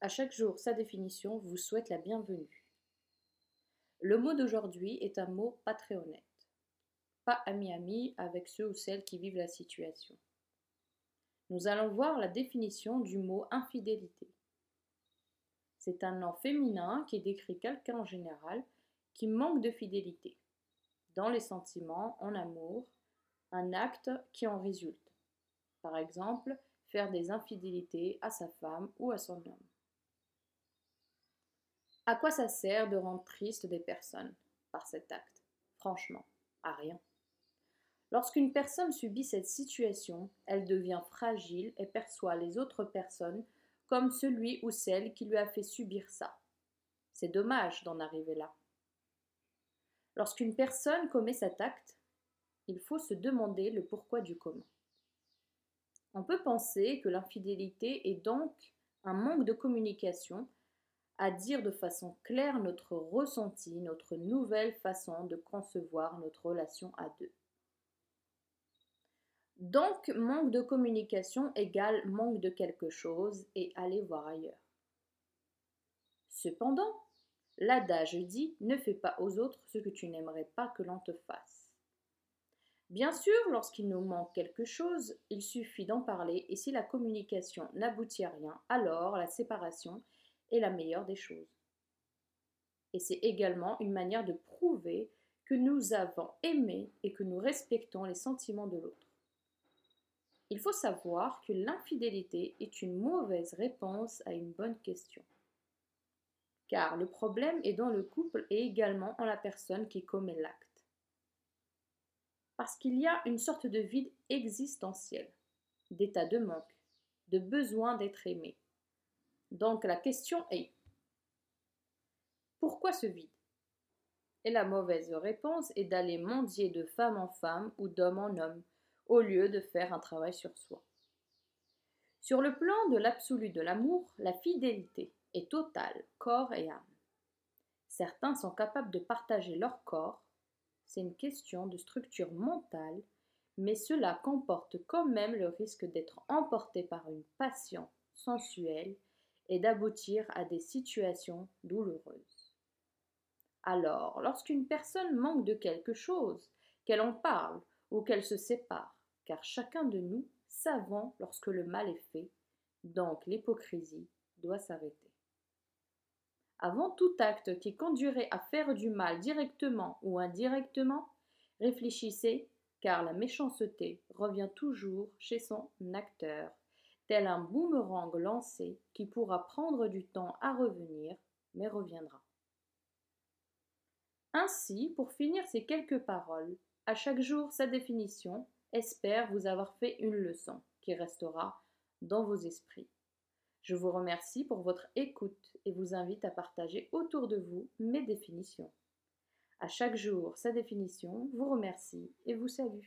À chaque jour, sa définition vous souhaite la bienvenue. Le mot d'aujourd'hui est un mot pas très honnête. Pas ami-ami avec ceux ou celles qui vivent la situation. Nous allons voir la définition du mot infidélité. C'est un nom féminin qui décrit quelqu'un en général qui manque de fidélité, dans les sentiments, en amour, un acte qui en résulte. Par exemple, faire des infidélités à sa femme ou à son homme. À quoi ça sert de rendre triste des personnes par cet acte? Franchement, à rien. Lorsqu'une personne subit cette situation, elle devient fragile et perçoit les autres personnes comme celui ou celle qui lui a fait subir ça. C'est dommage d'en arriver là. Lorsqu'une personne commet cet acte, il faut se demander le pourquoi du comment. On peut penser que l'infidélité est donc un manque de communication à dire de façon claire notre ressenti, notre nouvelle façon de concevoir notre relation à deux. Donc, manque de communication égale manque de quelque chose et aller voir ailleurs. Cependant, l'adage dit ne fais pas aux autres ce que tu n'aimerais pas que l'on te fasse. Bien sûr, lorsqu'il nous manque quelque chose, il suffit d'en parler et si la communication n'aboutit à rien, alors la séparation est la meilleure des choses. Et c'est également une manière de prouver que nous avons aimé et que nous respectons les sentiments de l'autre. Il faut savoir que l'infidélité est une mauvaise réponse à une bonne question. Car le problème est dans le couple et également en la personne qui commet l'acte. Parce qu'il y a une sorte de vide existentiel, d'état de manque, de besoin d'être aimé, donc la question est pourquoi ce vide? Et la mauvaise réponse est d'aller mendier de femme en femme ou d'homme en homme, au lieu de faire un travail sur soi. Sur le plan de l'absolu de l'amour, la fidélité est totale, corps et âme. Certains sont capables de partager leur corps, c'est une question de structure mentale, mais cela comporte quand même le risque d'être emporté par une passion sensuelle et d'aboutir à des situations douloureuses. Alors, lorsqu'une personne manque de quelque chose, qu'elle en parle ou qu'elle se sépare, car chacun de nous savons lorsque le mal est fait, donc l'hypocrisie doit s'arrêter. Avant tout acte qui conduirait à faire du mal directement ou indirectement, réfléchissez, car la méchanceté revient toujours chez son acteur tel un boomerang lancé qui pourra prendre du temps à revenir, mais reviendra. Ainsi, pour finir ces quelques paroles, à chaque jour sa définition, espère vous avoir fait une leçon qui restera dans vos esprits. Je vous remercie pour votre écoute et vous invite à partager autour de vous mes définitions. À chaque jour sa définition vous remercie et vous salue.